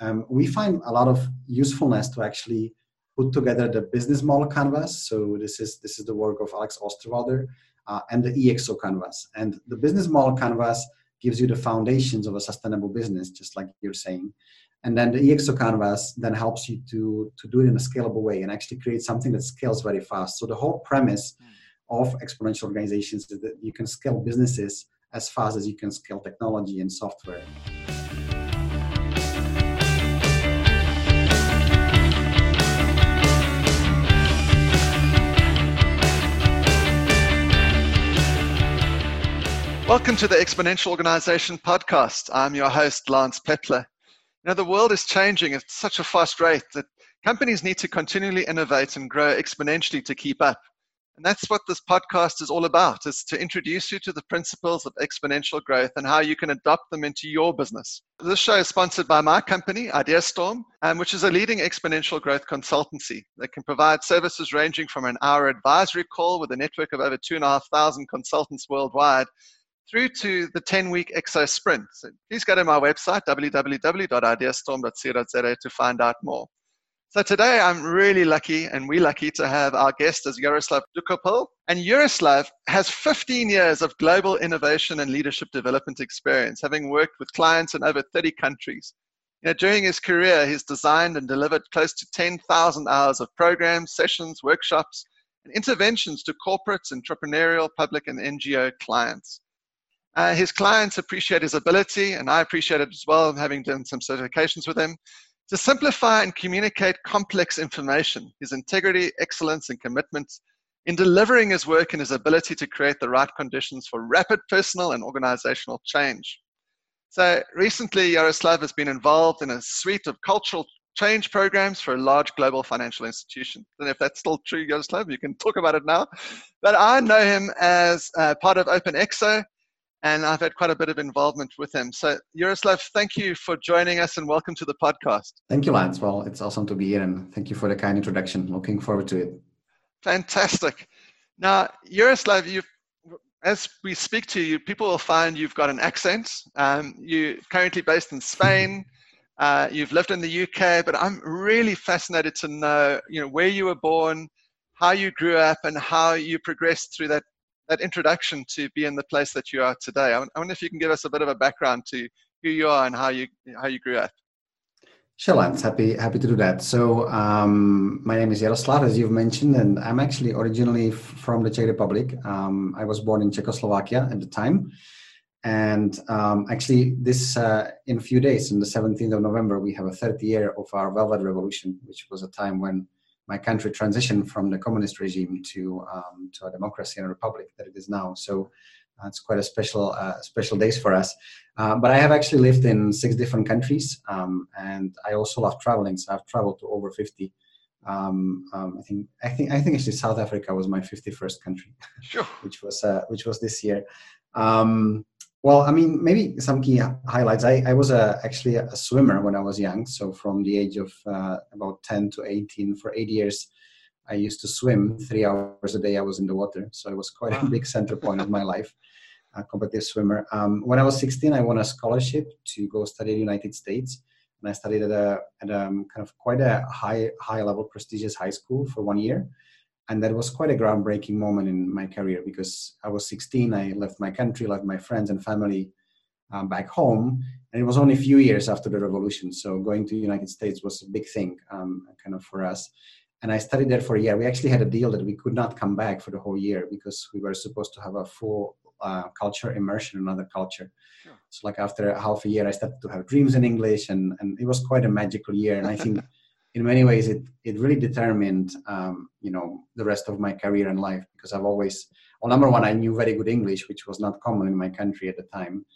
um, we find a lot of usefulness to actually put together the business model canvas. So this is this is the work of Alex Osterwalder uh, and the EXO canvas. And the business model canvas gives you the foundations of a sustainable business, just like you're saying. And then the EXO canvas then helps you to to do it in a scalable way and actually create something that scales very fast. So the whole premise of exponential organizations is that you can scale businesses as fast as you can scale technology and software. Welcome to the Exponential Organization podcast. I'm your host, Lance Pepler. You know, the world is changing at such a fast rate that companies need to continually innovate and grow exponentially to keep up. And that's what this podcast is all about, is to introduce you to the principles of exponential growth and how you can adopt them into your business. This show is sponsored by my company, IdeaStorm, um, which is a leading exponential growth consultancy that can provide services ranging from an hour advisory call with a network of over 2,500 consultants worldwide through to the 10 week EXO sprint. So please go to my website, www.ideastorm.co.za, to find out more. So today I'm really lucky and we're lucky to have our guest as Jaroslav Dokoupil. And Jaroslav has 15 years of global innovation and leadership development experience, having worked with clients in over 30 countries. You know, during his career, he's designed and delivered close to 10,000 hours of programs, sessions, workshops, and interventions to corporates, entrepreneurial, public, and NGO clients. Uh, his clients appreciate his ability, and I appreciate it as well, having done some certifications with him, to simplify and communicate complex information. His integrity, excellence, and commitment in delivering his work and his ability to create the right conditions for rapid personal and organizational change. So recently, Jaroslav has been involved in a suite of cultural change programs for a large global financial institution. And if that's still true, Jaroslav, you can talk about it now. But I know him as uh, part of OpenExo, and I've had quite a bit of involvement with him. So, Jaroslav, thank you for joining us and welcome to the podcast. Thank you, Lance. Well, it's awesome to be here and thank you for the kind introduction. Looking forward to it. Fantastic. Now, Jaroslav, you as we speak to you, people will find you've got an accent. Um, you're currently based in Spain. Uh, you've lived in the UK, but I'm really fascinated to know, you know, where you were born, how you grew up, and how you progressed through that that introduction to be in the place that you are today. I wonder if you can give us a bit of a background to who you are and how you how you grew up. Sure, Lance. Happy happy to do that. So, um, my name is Jaroslav, as you've mentioned, and I'm actually originally from the Czech Republic. Um, I was born in Czechoslovakia at the time, and um, actually, this uh, in a few days, on the 17th of November, we have a 30 year of our Velvet Revolution, which was a time when my country transitioned from the communist regime to um, to a democracy and a republic that it is now. So uh, it's quite a special uh, special days for us. Uh, but I have actually lived in six different countries, um, and I also love traveling. So I've traveled to over fifty. Um, um I think I think I think actually South Africa was my fifty-first country, sure. which was uh, which was this year. Um, well, I mean, maybe some key highlights. I, I was a, actually a swimmer when I was young. So from the age of uh, about 10 to 18, for eight years, I used to swim three hours a day. I was in the water. So it was quite wow. a big center point of my life, a competitive swimmer. Um, when I was 16, I won a scholarship to go study in the United States. And I studied at a, at a um, kind of quite a high, high level prestigious high school for one year and that was quite a groundbreaking moment in my career because I was 16. I left my country, left my friends and family um, back home, and it was only a few years after the revolution. So going to the United States was a big thing, um, kind of for us. And I studied there for a year. We actually had a deal that we could not come back for the whole year because we were supposed to have a full uh, culture immersion in another culture. So like after half a year, I started to have dreams in English, and and it was quite a magical year. And I think. in many ways it it really determined um, you know the rest of my career and life because I've always well number one I knew very good English which was not common in my country at the time.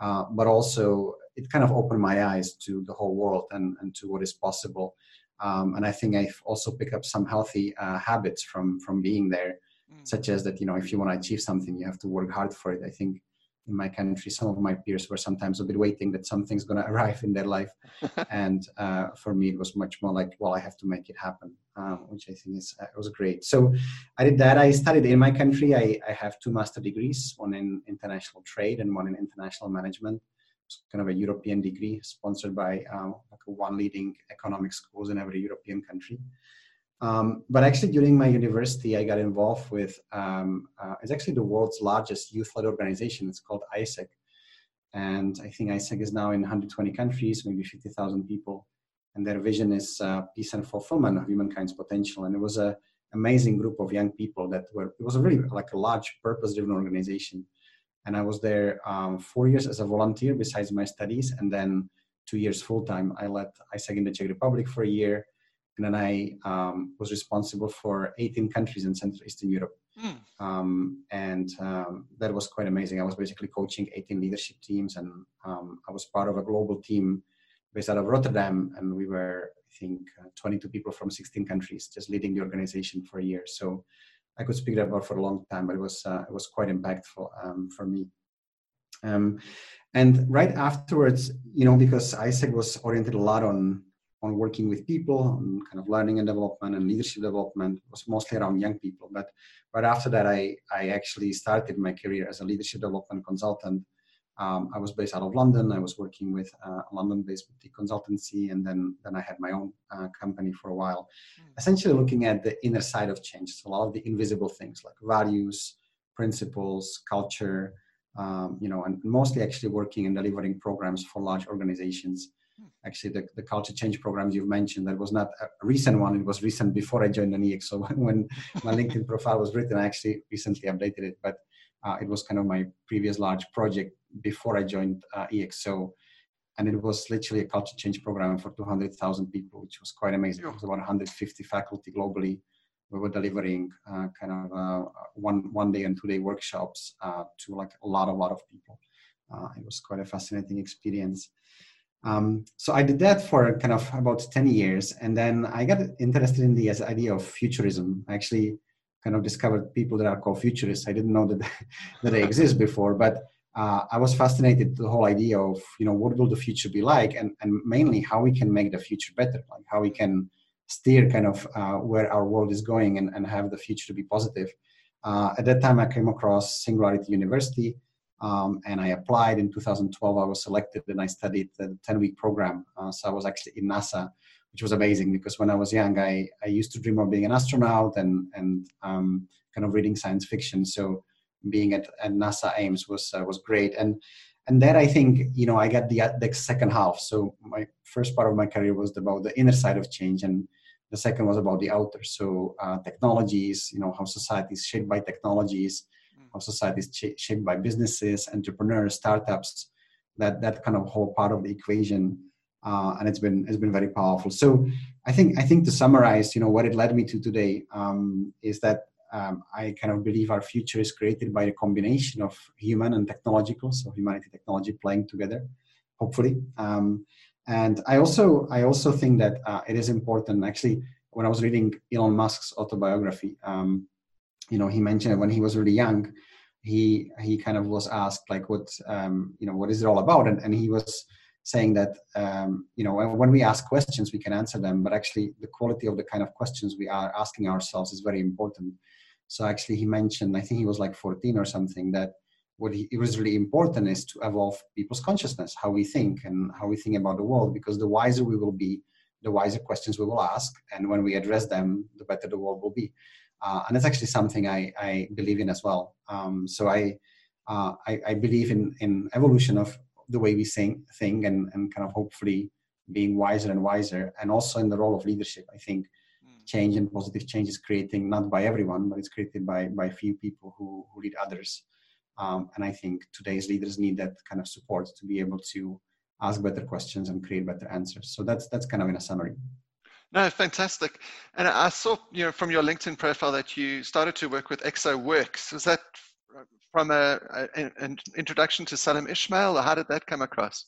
Uh, but also it kind of opened my eyes to the whole world and, and to what is possible. Um, and I think I've also picked up some healthy uh, habits from from being there mm. such as that you know if you want to achieve something you have to work hard for it I think in my country, some of my peers were sometimes a bit waiting that something's going to arrive in their life. and uh, for me, it was much more like, well, I have to make it happen, uh, which I think is uh, was great. So I did that. I studied in my country. I, I have two master degrees, one in international trade and one in international management. It's kind of a European degree sponsored by uh, like one leading economic schools in every European country. Um, but actually, during my university, I got involved with um, uh, it's actually the world's largest youth-led organization. It's called AIESEC, and I think AIESEC is now in 120 countries, maybe 50,000 people. And their vision is uh, peace and fulfillment of humankind's potential. And it was an amazing group of young people that were. It was a really like a large purpose-driven organization. And I was there um, four years as a volunteer besides my studies, and then two years full time. I led AIESEC in the Czech Republic for a year and then I um, was responsible for 18 countries in Central Eastern Europe. Mm. Um, and um, that was quite amazing. I was basically coaching 18 leadership teams, and um, I was part of a global team based out of Rotterdam, and we were, I think, uh, 22 people from 16 countries, just leading the organization for a year. So I could speak about for a long time, but it was uh, it was quite impactful um, for me. Um, and right afterwards, you know, because AIESEC was oriented a lot on on working with people, on kind of learning and development and leadership development was mostly around young people. But right after that, I, I actually started my career as a leadership development consultant. Um, I was based out of London. I was working with uh, a London-based boutique consultancy, and then then I had my own uh, company for a while. Mm. Essentially, looking at the inner side of change, so a lot of the invisible things like values, principles, culture, um, you know, and mostly actually working and delivering programs for large organizations actually the, the culture change programs you've mentioned that was not a recent one. It was recent before i joined an ex so when my linkedin profile was written i actually recently updated it. But uh, it was kind of my previous large project before i joined uh, exo and it was literally a culture change program for 200000 people which was quite amazing. It was about 150 faculty globally. We were delivering uh, kind of uh, one one day and two day workshops uh, to like a lot a lot of people. Uh, it was quite a fascinating experience um, so I did that for kind of about 10 years. And then I got interested in the idea of futurism. I actually kind of discovered people that are called futurists. I didn't know that, that they exist before, but uh, I was fascinated the whole idea of, you know, what will the future be like? And, and mainly how we can make the future better, like how we can steer kind of uh, where our world is going and, and have the future to be positive. Uh, at that time, I came across Singularity University, um, and I applied in 2012. I was selected and I studied the 10 week program. Uh, so I was actually in NASA, which was amazing because when I was young, I, I used to dream of being an astronaut and, and um, kind of reading science fiction. So being at, at NASA Ames was, uh, was great. And, and then I think, you know, I got the, the second half. So my first part of my career was about the inner side of change and the second was about the outer. So uh, technologies, you know, how society is shaped by technologies, how society is shaped by businesses, entrepreneurs, startups, that that kind of whole part of the equation. Uh, and it's been it's been very powerful. So I think I think to summarize, you know, what it led me to today um, is that um, I kind of believe our future is created by a combination of human and technological, so humanity technology playing together, hopefully. Um, and I also I also think that uh, it is important. Actually, when I was reading Elon Musk's autobiography, um, you know he mentioned when he was really young he he kind of was asked like what um, you know what is it all about? And, and he was saying that um, you know when, we ask questions we can answer them but actually the quality of the kind of questions we are asking ourselves is very important. So actually he mentioned i think he was like 14 or something that what he, it was really important is to evolve people's consciousness how we think and how we think about the world because the wiser we will be the wiser questions we will ask and when we address them the better the world will be uh, and that's actually something I, I believe in as well. Um, so I, uh, I, I believe in in evolution of the way we think, think and and kind of hopefully being wiser and wiser, and also in the role of leadership. I think mm. change and positive change is creating not by everyone, but it's created by by few people who who lead others. Um, and I think today's leaders need that kind of support to be able to ask better questions and create better answers. So that's that's kind of in a summary. No, fantastic. And I saw, you know, from your LinkedIn profile that you started to work with Exo Works. Was that from a, a, an introduction to Salim Ismail, or how did that come across?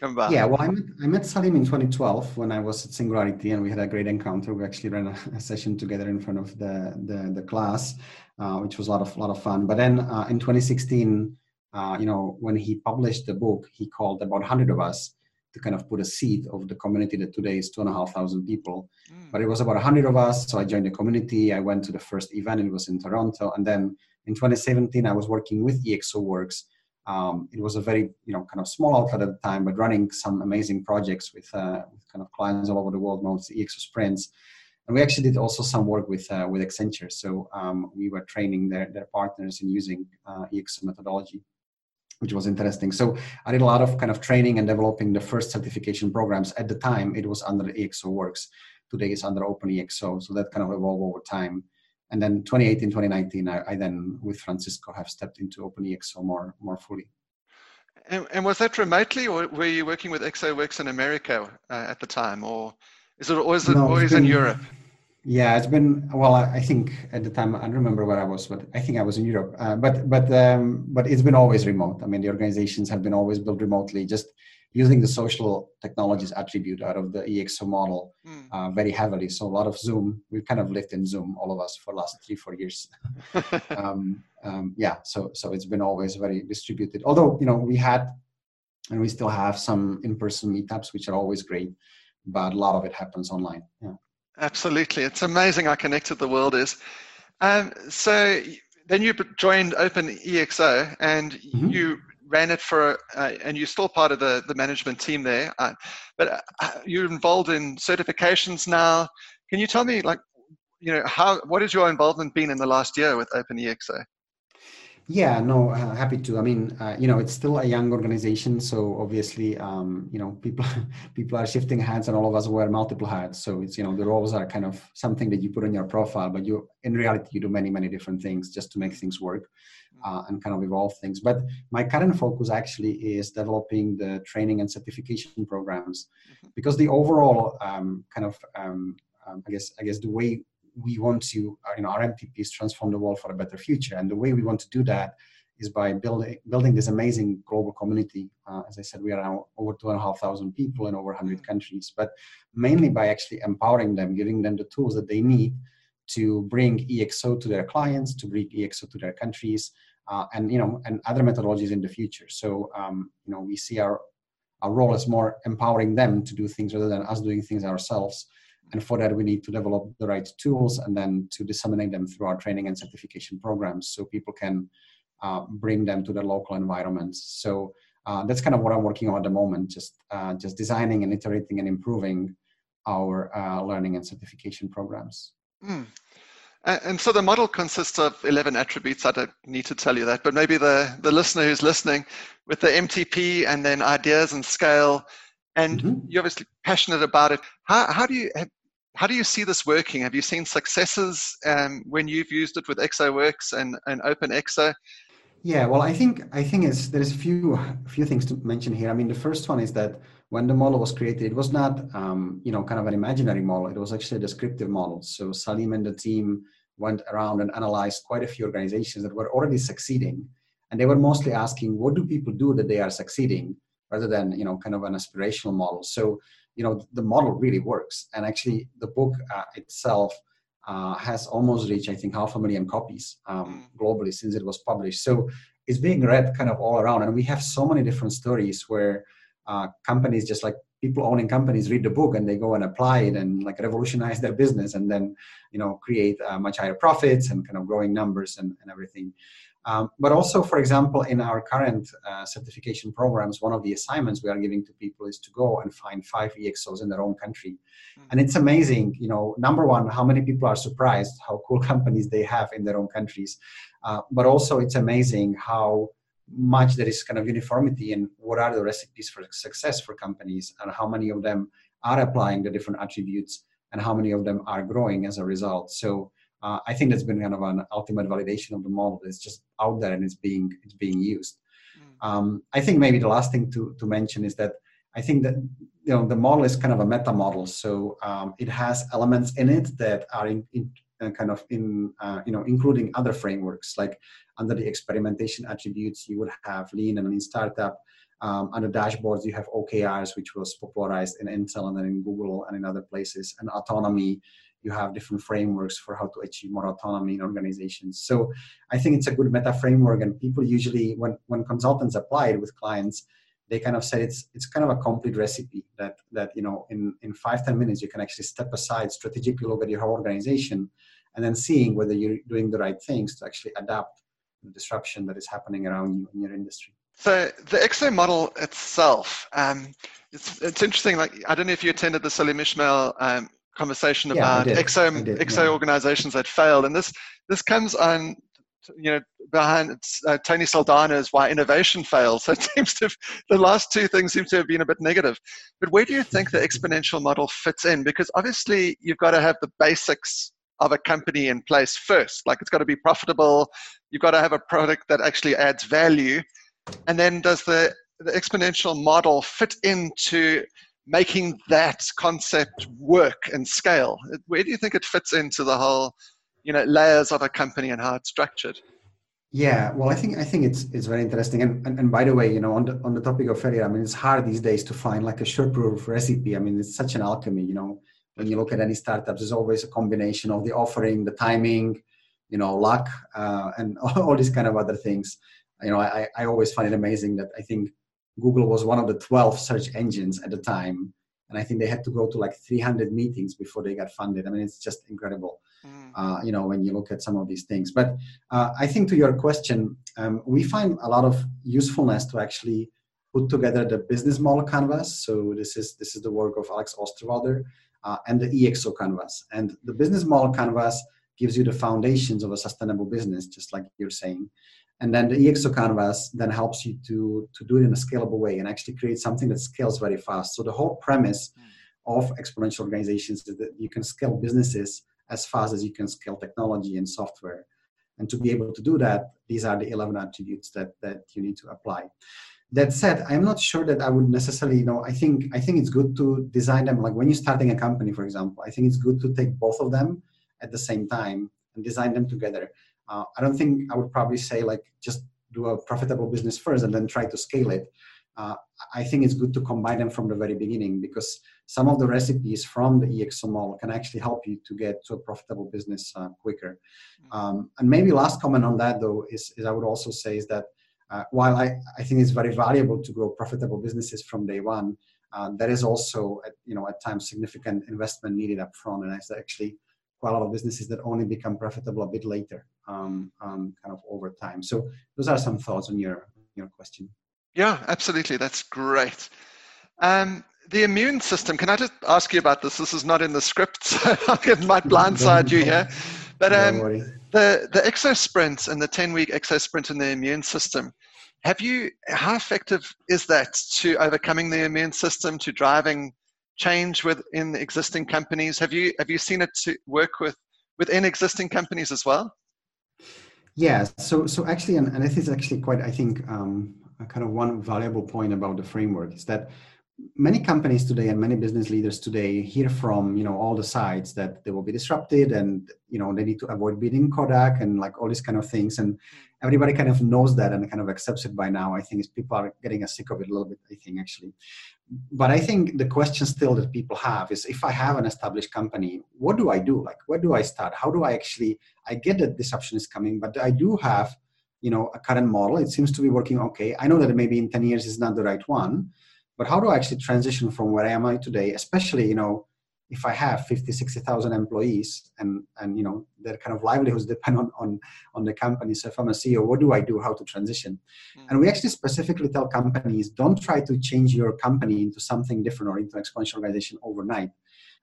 Come about? Yeah, well, I met, I met Salim in 2012 when I was at Singularity, and we had a great encounter. We actually ran a, a session together in front of the the, the class, uh, which was a lot of lot of fun. But then uh, in 2016, uh, you know, when he published the book, he called about 100 of us to kind of put a seed of the community that today is two and a half thousand people. Mm. But it was about a hundred of us. So I joined the community. I went to the first event. It was in Toronto. And then in 2017, I was working with EXO Works Um, it was a very you know kind of small outlet at the time, but running some amazing projects with, uh, with kind of clients all over the world, most EXO sprints. And we actually did also some work with uh, with Accenture. So um, we were training their, their partners in using uh, EXO methodology, which was interesting. So I did a lot of kind of training and developing the first certification programs. At the time, it was under EXO Works. Today it's under OpenEXO. So that kind of evolved over time and then 2018 2019 I, I, then with francisco have stepped into openexo more more fully and, and, was that remotely or were you working with EXO Works in america uh, at the time or is it always, no, always been, in europe yeah it's been well I, think at the time i don't remember where i was but i think i was in europe uh, but but um, but it's been always remote i mean the organizations have been always built remotely just using the social technologies attribute out of the EXO model mm. uh, very heavily. So a lot of Zoom, we've kind of lived in Zoom, all of us, for the last three, four years. um, um, yeah, so so it's been always very distributed. Although you know we had, and we still have some in-person meetups, which are always great, but a lot of it happens online. Yeah. Absolutely, it's amazing how connected the world is. Um, so then you joined Open EXO, and mm-hmm. you ran it for, uh, and you're still part of the, the management team there, uh, but uh, you're involved in certifications now. Can you tell me, like, you know, how what has your involvement been in the last year with OpenEXO? Yeah, no, uh, happy to. I mean, uh, you know, it's still a young organization, so obviously, um, you know, people people are shifting hats, and all of us wear multiple hats. So it's you know, the roles are kind of something that you put on your profile, but you in reality you do many many different things just to make things work uh, and kind of evolve things. But my current focus actually is developing the training and certification programs, mm-hmm. because the overall um, kind of um, um, I guess I guess the way we want to, uh, you know, our MTPs transform the world for a better future. And the way we want to do that is by building building this amazing global community. Uh, as I said, we are now over two and a half thousand people in over 100 mm. countries, but mainly by actually empowering them, giving them the tools that they need to bring EXO to their clients, to bring EXO to their countries, uh, and you know, and other methodologies in the future. So um, you know, we see our our role as more empowering them to do things rather than us doing things ourselves. And for that, we need to develop the right tools and then to disseminate them through our training and certification programs so people can uh, bring them to their local environments. So uh, that's kind of what I'm working on at the moment, just, uh, just designing and iterating and improving our uh, learning and certification programs. Mm. And so the model consists of 11 attributes. I don't need to tell you that, but maybe the, the listener who's listening with the MTP and then ideas and scale, and mm-hmm. you're obviously passionate about it. How, how do you how do you see this working? Have you seen successes um, when you've used it with ExoWorks and, and OpenExo? Yeah, well, I think I think it's, there's a few few things to mention here. I mean, the first one is that when the model was created, it was not um, you know kind of an imaginary model. It was actually a descriptive model. So Salim and the team went around and analyzed quite a few organizations that were already succeeding, and they were mostly asking, what do people do that they are succeeding, rather than you know kind of an aspirational model. So you know the model really works. And actually the book uh, itself uh, has almost reached i think half a million copies um, hmm. globally since it was published. So it's being read kind of all around. And we have so many different stories where uh, companies just like people owning companies read the book and they go and apply it and like revolutionize their business and then you know create uh, much higher profits and kind of growing numbers and, and everything um, but also, for example, in our current uh, certification programs, one of the assignments we are giving to people is to go and find five EXOs in their own country. Mm-hmm. And it's amazing, you know, number one, how many people are surprised how cool companies they have in their own countries. Uh, but also, it's amazing how much there is kind of uniformity in what are the recipes for success for companies and how many of them are applying the different attributes and how many of them are growing as a result. So, uh, I think that's been kind of an ultimate validation of the model. It's just out there and it's being it's being used. Mm. Um, I think maybe the last thing to to mention is that I think that you know the model is kind of a meta model, so um, it has elements in it that are in, in kind of in uh, you know including other frameworks like under the experimentation attributes you would have lean and lean startup. Um, under dashboards, you have OKRs, which was popularized in Intel and then in Google and in other places, and autonomy you have different frameworks for how to achieve more autonomy in organizations. So I think it's a good meta framework, and people usually, when when consultants apply it with clients, they kind of said it's it's kind of a complete recipe that that you know in in five ten minutes you can actually step aside, strategically look at your whole organization, and then seeing whether you're doing the right things to actually adapt the disruption that is happening around you in your industry. So the XO model itself, um, it's, it's interesting. Like I don't know if you attended the Salim Ismail um, conversation yeah, about XO XO yeah. organizations that failed, and this this comes on you know behind uh, Tony Saldanha's why innovation fails. So it seems to have, the last two things seem to have been a bit negative. But where do you think the exponential model fits in? Because obviously you've got to have the basics of a company in place first. Like it's got to be profitable. You've got to have a product that actually adds value and then does the, the exponential model fit into making that concept work and scale? Where do you think it fits into the whole, you know, layers of a company and how it's structured? Yeah, well, I think I think it's it's very interesting. And, and and by the way, you know, on the on the topic of failure, I mean, it's hard these days to find like a short proof recipe. I mean, it's such an alchemy. You know, when you look at any startups, there's always a combination of the offering, the timing, you know, luck, uh, and all these kind of other things you know, I, I always find it amazing that I think Google was one of the 12 search engines at the time. And I think they had to go to like 300 meetings before they got funded. I mean, it's just incredible. Uh, you know, when you look at some of these things. But uh, I think to your question, um, we find a lot of usefulness to actually put together the business model canvas. So this is this is the work of Alex Osterwalder uh, and the EXO canvas. And the business model canvas gives you the foundations of a sustainable business, just like you're saying and then the EXO canvas then helps you to to do it in a scalable way and actually create something that scales very fast. So the whole premise of exponential organizations is that you can scale businesses as fast as you can scale technology and software. And to be able to do that, these are the 11 attributes that that you need to apply. That said, I'm not sure that I would necessarily, you know, I think I think it's good to design them like when you're starting a company, for example. I think it's good to take both of them at the same time and design them together uh, I don't think I would probably say like just do a profitable business first and then try to scale it. Uh, I think it's good to combine them from the very beginning because some of the recipes from the EXO model can actually help you to get to a profitable business uh, quicker. Mm-hmm. Um, and maybe last comment on that though is, is I would also say is that uh, while I, I think it's very valuable to grow profitable businesses from day one, uh, there is also at, you know at times significant investment needed up front, and it's actually quite a lot of businesses that only become profitable a bit later, um, um, kind of over time. So those are some thoughts on your your question. Yeah, absolutely. That's great. Um, the immune system. Can I just ask you about this? This is not in the script, so I might blindside you here. But um, the the exosprint and the ten week exosprint in the immune system. Have you? How effective is that to overcoming the immune system, to driving change within existing companies? Have you have you seen it to work with within existing companies as well? Yeah. So so actually, and, and this is actually quite I think um, kind of one valuable point about the framework is that many companies today and many business leaders today hear from you know all the sides that they will be disrupted and you know they need to avoid beating kodak and like all these kind of things. And everybody kind of knows that and kind of accepts it by now i think people are getting sick of it a little bit i think actually. But i think the question still that people have is if i have an established company what do i do? Like where do i start? How do i actually i get that disruption is coming but i do have you know a current model. It seems to be working okay. I know that maybe in 10 years is not the right one but how do i actually transition from where am i today especially you know if i have 50 60000 employees and and you know their kind of livelihoods depend on on on the company. So if i'm a ceo what do i do? How to transition? Mm-hmm. and we actually specifically tell companies don't try to change your company into something different or into an exponential organization overnight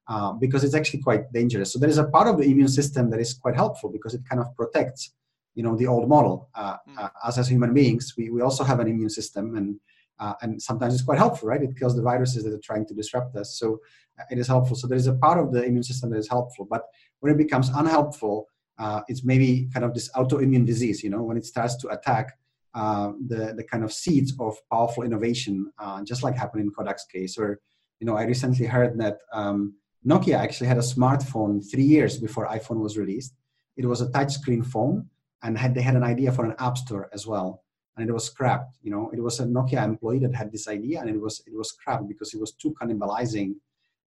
uh, because it's actually quite dangerous. So there is a part of the immune system that is quite helpful because it kind of protects you know the old model. Uh, mm-hmm. uh, as as human beings we, we also have an immune system and uh, and sometimes it's quite helpful, right? It kills the viruses that are trying to disrupt us. So uh, it is helpful. So there is a part of the immune system that is helpful. But when it becomes unhelpful, uh, it's maybe kind of this autoimmune disease, you know, when it starts to attack uh, the, the kind of seeds of powerful innovation, uh, just like happened in Kodak's case. Or, you know, I recently heard that um, Nokia actually had a smartphone three years before iPhone was released. It was a touchscreen phone and had, they had an idea for an app store as well and it was scrapped. You know, it was a Nokia employee that had this idea, and it was it was scrapped because it was too cannibalizing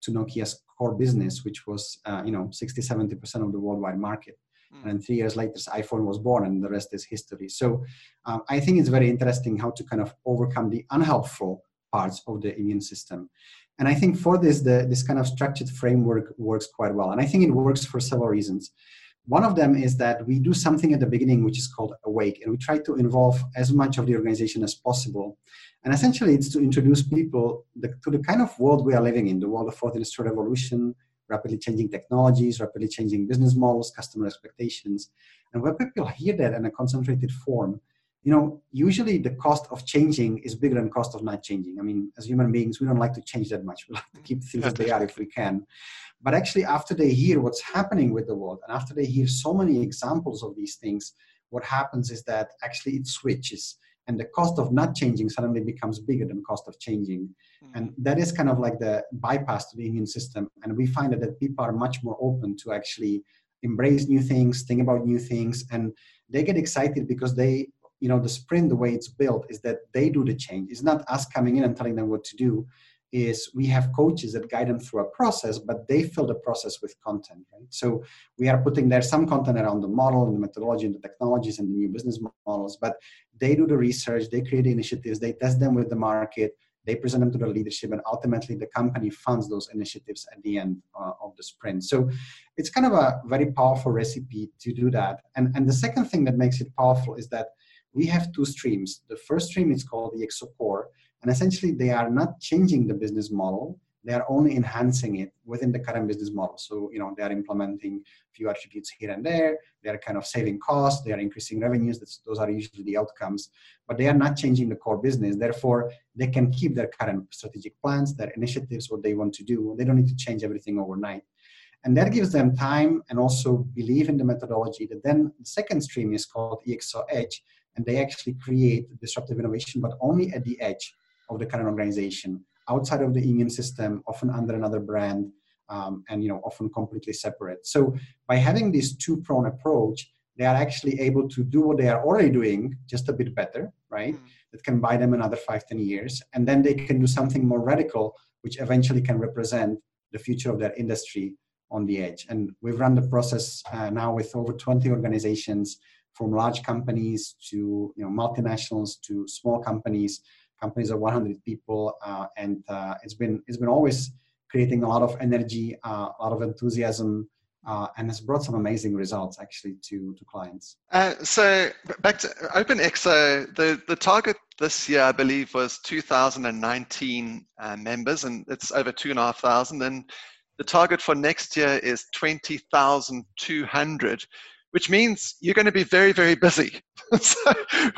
to Nokia's core business, which was uh, you know 60, 70 percent of the worldwide market. Mm. And three years later, iPhone was born, and the rest is history. So um, I think it's very interesting how to kind of overcome the unhelpful parts of the immune system. And I think for this, the, this kind of structured framework works quite well. And I think it works for several reasons One of them is that we do something at the beginning which is called Awake, and we try to involve as much of the organization as possible. And essentially, it's to introduce people the, to the kind of world we are living in the world of fourth industrial revolution, rapidly changing technologies, rapidly changing business models, customer expectations. And when people hear that in a concentrated form, you know, usually the cost of changing is bigger than cost of not changing. I mean, as human beings, we don't like to change that much. We like to keep things as they are if we can. But actually, after they hear what's happening with the world, and after they hear so many examples of these things, what happens is that actually it switches and the cost of not changing suddenly becomes bigger than cost of changing mm. and that is kind of like the bypass to the immune system and we find that, that people are much more open to actually embrace new things think about new things and they get excited because they you know the sprint the way it's built is that they do the change it's not us coming in and telling them what to do is we have coaches that guide them through a process, but they fill the process with content, right? So we are putting there some content around the model and the methodology and the technologies and the new business models, but they do the research, they create the initiatives, they test them with the market, they present them to the leadership, and ultimately the company funds those initiatives at the end uh, of the sprint. So it's kind of a very powerful recipe to do that. And, and the second thing that makes it powerful is that we have two streams. The first stream is called the EXO Core, and essentially, they are not changing the business model. They are only enhancing it within the current business model. So, you know, they are implementing a few attributes here and there. They are kind of saving costs. They are increasing revenues. That's, those are usually the outcomes. But they are not changing the core business. Therefore, they can keep their current strategic plans, their initiatives, what they want to do. They don't need to change everything overnight and that gives them time and also believe in the methodology that then the second stream is called exo edge and they actually create disruptive innovation but only at the edge of the current organization outside of the immune system, often under another brand, um, and you know often completely separate. So by having this two-pronged approach, they are actually able to do what they are already doing just a bit better, right? Mm. That can buy them another five, ten years, and then they can do something more radical, which eventually can represent the future of their industry on the edge. And we've run the process uh, now with over 20 organizations, from large companies to you know multinationals to small companies companies of 100 people, uh, and uh, it's been it's been always creating a lot of energy, uh, a lot of enthusiasm, uh, and has brought some amazing results actually to, to clients. Uh, so back to OpenExo, the, the target this year, I believe, was 2019 uh, members, and it's over 2,500. And the target for next year is 20,200 which means you're going to be very, very busy. so,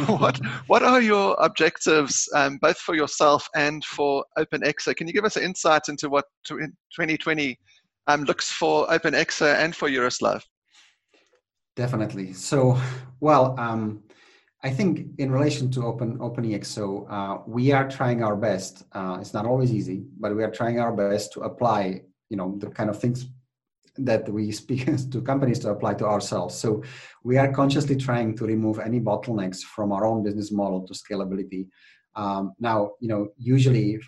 what what are your objectives, um, both for yourself and for OpenExo? Can you give us an insight into what 2020 um, looks for OpenExo and for Jaroslav? Definitely. So, well, um, I think in relation to Open OpenExo, uh, we are trying our best. Uh, it's not always easy, but we are trying our best to apply, you know, the kind of things that we speak to companies to apply to ourselves. So we are consciously trying to remove any bottlenecks from our own business model to scalability. Um, now, you know, usually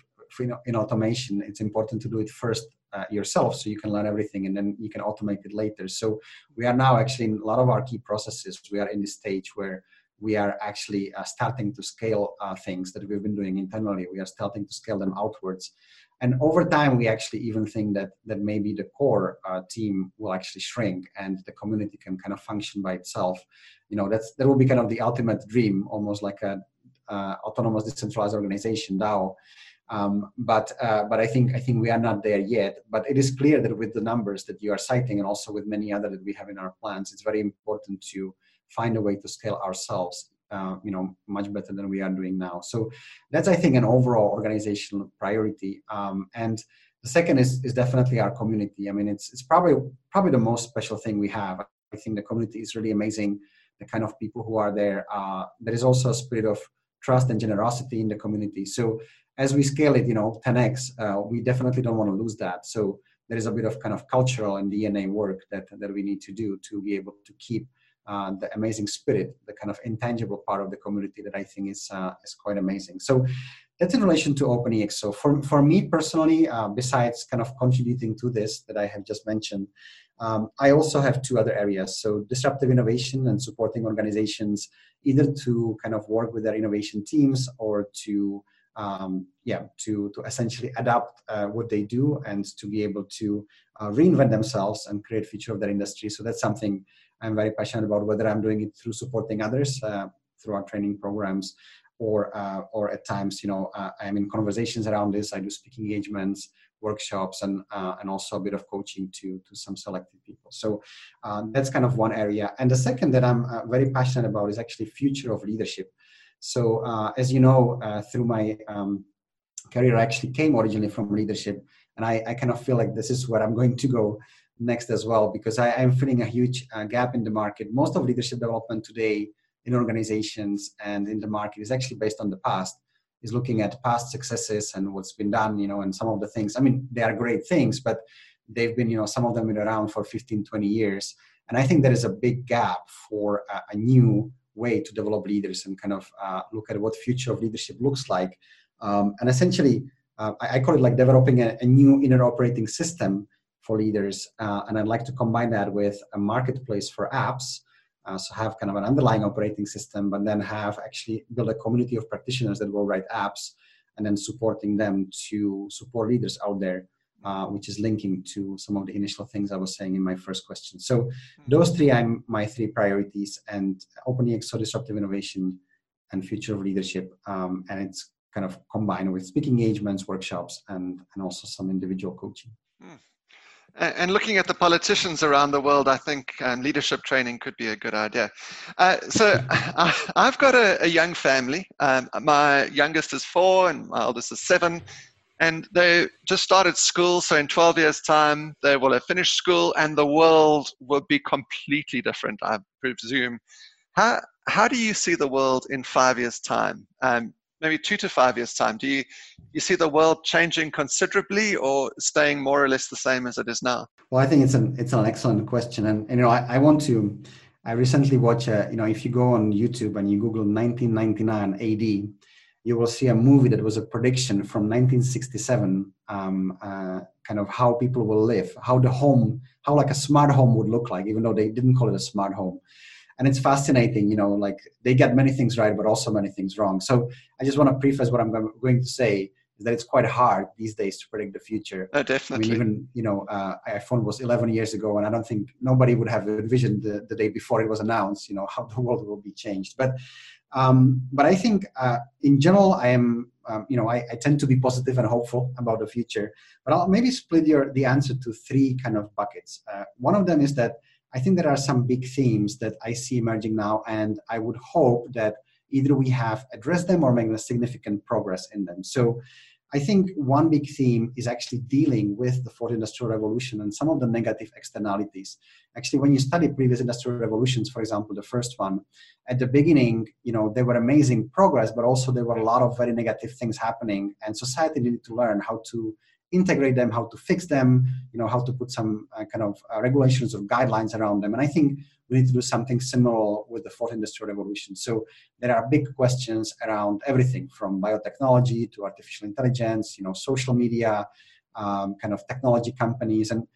in, automation, it's important to do it first uh, yourself so you can learn everything and then you can automate it later. So we are now actually in a lot of our key processes, we are in the stage where we are actually uh, starting to scale uh, things that we've been doing internally. We are starting to scale them outwards and over time we actually even think that that maybe the core uh, team will actually shrink and the community can kind of function by itself you know that's that will be kind of the ultimate dream almost like a uh, autonomous decentralized organization dao um, but uh, but I think I think we are not there yet. But it is clear that with the numbers that you are citing, and also with many other that we have in our plans, it's very important to find a way to scale ourselves uh, you know much better than we are doing now. So that's i think an overall organizational priority. Um, and the second is is definitely our community. I mean it's it's probably probably the most special thing we have. I think the community is really amazing. The kind of people who are there uh, there is also a spirit of trust and generosity in the community. So as we scale it you know 10x uh, we definitely don't want to lose that. So there is a bit of kind of cultural and dna work that that we need to do to be able to keep uh, the amazing spirit, the kind of intangible part of the community that I think is uh, is quite amazing. So that's in relation to OpenEx. So for for me personally, uh, besides kind of contributing to this that I have just mentioned, um, I also have two other areas. So disruptive innovation and supporting organizations either to kind of work with their innovation teams or to um, yeah, to, to essentially adapt uh, what they do and to be able to uh, reinvent themselves and create future of their industry. So that's something I'm very passionate about, whether I'm doing it through supporting others uh, through our training programs or, uh, or at times, you know, uh, I'm in conversations around this. I do speaking engagements, workshops, and, uh, and also a bit of coaching to, to some selected people. So that's kind of one area. And the second that I'm very passionate about is actually future of leadership. So uh, as you know, uh, through my um, career, I actually came originally from leadership, and I, I, kind of feel like this is where I'm going to go next as well because I, am feeling a huge uh, gap in the market. Most of leadership development today in organizations and in the market is actually based on the past is looking at past successes and what's been done you know and some of the things i mean they are great things but they've been you know some of them been around for 15 20 years and i think there is a big gap for a, a new way to develop leaders and kind of uh, look at what future of leadership looks like. Um, and essentially, uh, I, I, call it like developing a, a, new inner operating system for leaders. Uh, and I'd like to combine that with a marketplace for apps. Uh, so have kind of an underlying operating system, but then have actually build a community of practitioners that will write apps and then supporting them to support leaders out there uh, which is linking to some of the initial things I was saying in my first question. So hmm. those three are my three priorities and OpenExo disruptive innovation and future of leadership. Um, and it's kind of combined with speaking engagements, workshops, and, and also some individual coaching. Mm. And looking at the politicians around the world, I think um, leadership training could be a good idea. Uh, so I've got a, a young family. Um, my youngest is four and my oldest is seven and they just started school so in 12 years time they will have finished school and the world will be completely different i presume how, how do you see the world in five years time um, maybe two to five years time do you, you see the world changing considerably or staying more or less the same as it is now? Well i think it's an it's an excellent question. And, and you know I, I want to i recently watched a, you know if you go on youtube and you google 1999 ad you will see a movie that was a prediction from 1967 um, uh, kind of how people will live how the home how like a smart home would look like even though they didn't call it a smart home and it's fascinating you know like they get many things right but also many things wrong so i just want to preface what i'm going to say is that it's quite hard these days to predict the future. Oh, definitely. I mean, even you know, uh, iPhone was 11 years ago, and I don't think nobody would have envisioned the, the day before it was announced, you know, how the world will be changed. But um, but I think uh, in general, I am, um, you know, I, I, tend to be positive and hopeful about the future. But I'll maybe split your the answer to three kind of buckets. Uh, one of them is that I think there are some big themes that I see emerging now, and I would hope that either we have addressed them or made a significant progress in them. So I think one big theme is actually dealing with the fourth industrial revolution and some of the negative externalities. Actually, when you study previous industrial revolutions, for example, the first one, at the beginning, you know, there were amazing progress, but also there were a lot of very negative things happening, and society needed to learn how to integrate them, how to fix them, you know, how to put some uh, kind of uh, regulations or guidelines around them. And I think we need to do something similar with the fourth industrial revolution. So there are big questions around everything from biotechnology to artificial intelligence, you know, social media, um, kind of technology companies, and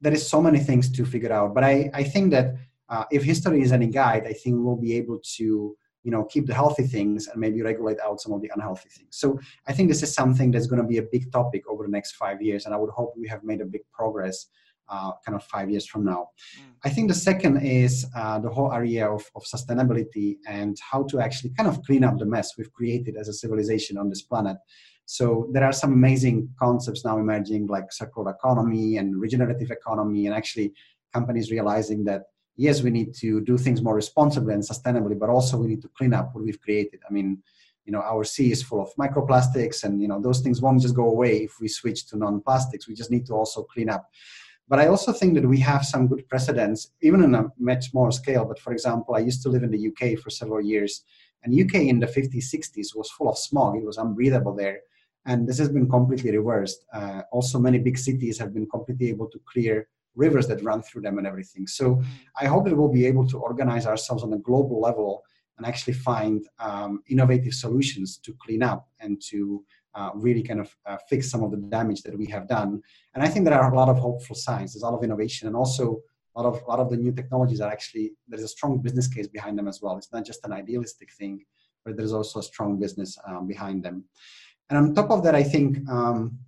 there is so many things to figure out. But I, I think that uh, if history is any guide, I think we'll be able to you know keep the healthy things and maybe regulate out some of the unhealthy things. So i think this is something that's going to be a big topic over the next five years and i would hope we have made a big progress uh, kind of five years from now. Mm. i think the second is uh, the whole area of, of sustainability and how to actually kind of clean up the mess we've created as a civilization on this planet. So there are some amazing concepts now emerging like circular economy and regenerative economy and actually companies realizing that yes, we need to do things more responsibly and sustainably, but also we need to clean up what we've created. I mean, you know, our sea is full of microplastics, and you know, those things won't just go away if we switch to non-plastics. We just need to also clean up. But I also think that we have some good precedents, even on a much smaller scale. But for example, I used to live in the UK for several years, and UK in the 50s, 60s was full of smog. It was unbreathable there. And this has been completely reversed. Uh, also, many big cities have been completely able to clear rivers that run through them and everything. So mm. I hope that we'll be able to organize ourselves on a global level and actually find um, innovative solutions to clean up and to uh, really kind of uh, fix some of the damage that we have done. And I think there are a lot of hopeful signs. There's a lot of innovation and also a lot of a lot of the new technologies are actually there's a strong business case behind them as well. It's not just an idealistic thing, but there's also a strong business um, behind them. And on top of that, I think um,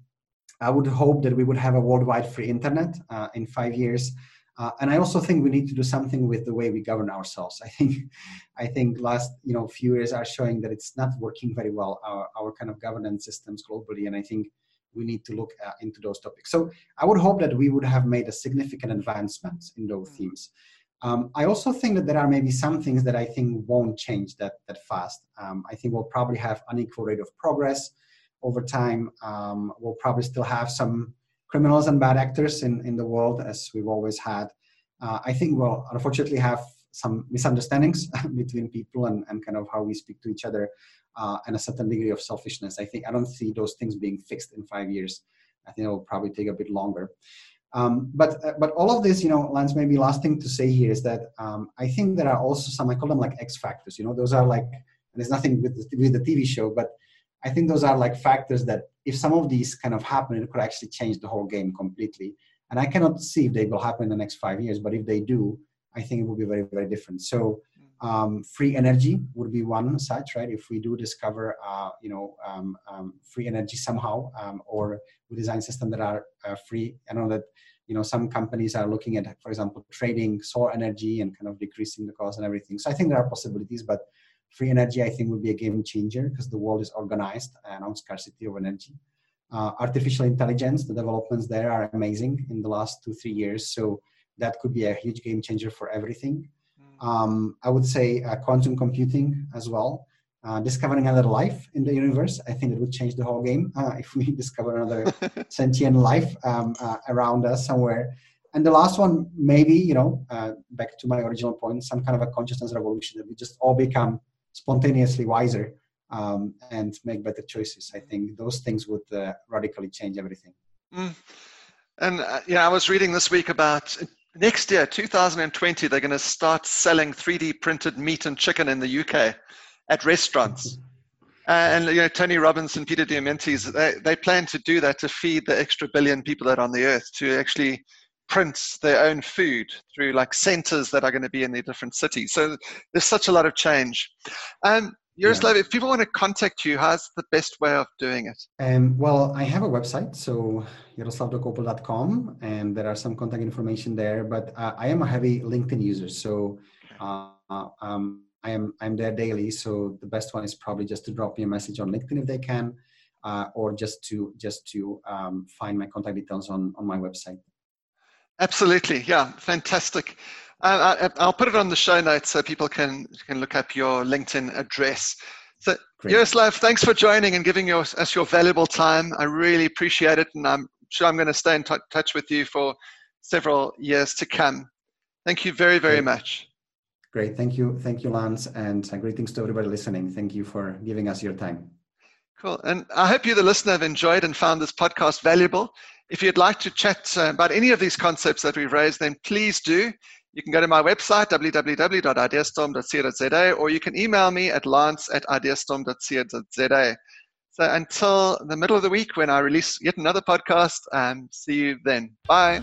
I would hope that we would have a worldwide free internet uh, in five years. Uh, and I also think we need to do something with the way we govern ourselves. I think, I think last you know few years are showing that it's not working very well our, our kind of governance systems globally, and I think we need to look uh, into those topics. So I would hope that we would have made a significant advancement in those themes. Um, I also think that there are maybe some things that I think won't change that that fast. Um, I think we'll probably have an unequal rate of progress over time. Um, we'll probably still have some criminals and bad actors in, in the world as we've always had. Uh, I think we'll unfortunately have some misunderstandings between people and, and kind of how we speak to each other uh, and a certain degree of selfishness. I think I don't see those things being fixed in five years. I think it will probably take a bit longer. Um, but uh, but all of this, you know, Lance, maybe last thing to say here is that um, I think there are also some I call them like X factors. You know, those are like there's nothing with the, with the TV show, but I think those are like factors that if some of these kind of happen, it could actually change the whole game completely. And I cannot see if they will happen in the next five years, but if they do, I think it will be very, very different. So um, free energy would be one such, right? If we do discover, uh, you know, um, um, free energy somehow, um, or we design systems that are uh, free. I know that, you know, some companies are looking at, for example, trading solar energy and kind of decreasing the cost and everything. So I think there are possibilities, but Free energy, I think, will be a game changer because the world is organized around scarcity of energy. Uh, artificial intelligence, the developments there are amazing in the last two, three years. So that could be a huge game changer for everything. Hmm. Um, I would say uh, quantum computing as well. Uh, discovering another life in the universe, I think it would change the whole game uh, if we discover another sentient life um, uh, around us somewhere. And the last one, maybe, you know, uh, back to my original point, some kind of a consciousness revolution that we just all become spontaneously wiser um, and make better choices. I think those things would uh, radically change everything. Mm. And uh, yeah, I was reading this week about next year, 2020, they're going to start selling 3D printed meat and chicken in the UK at restaurants. Uh, and you know, Tony Robbins and Peter Diamandis, they, they plan to do that to feed the extra billion people that are on the earth, to actually print their own food through like centers that are going to be in their different cities. So there's such a lot of change. Um, Jaroslav, yeah. if people want to contact you, how's the best way of doing it? Um, well, I have a website, so jaroslavdokoupil.com, and there are some contact information there. But uh, I am a heavy LinkedIn user, so uh, um, I am I'm there daily. So the best one is probably just to drop me a message on LinkedIn if they can, uh, or just to just to um, find my contact details on on my website. Absolutely, yeah, fantastic. Uh, I, will put it on the show notes so people can can look up your LinkedIn address. So, Great. Jaroslav, thanks for joining and giving your, us your valuable time. I really appreciate it, and I'm sure I'm going to stay in t- touch with you for several years to come. Thank you very, very Great. much. Great, thank you, thank you, Lance, and greetings to everybody listening. Thank you for giving us your time. Cool, and I hope you, the listener, have enjoyed and found this podcast valuable. If you'd like to chat uh, about any of these concepts that we've raised, then please do. You can go to my website, www.ideastorm.co.za, or you can email me at lance at ideastorm.co.za. So until the middle of the week when I release yet another podcast, um, see you then. Bye.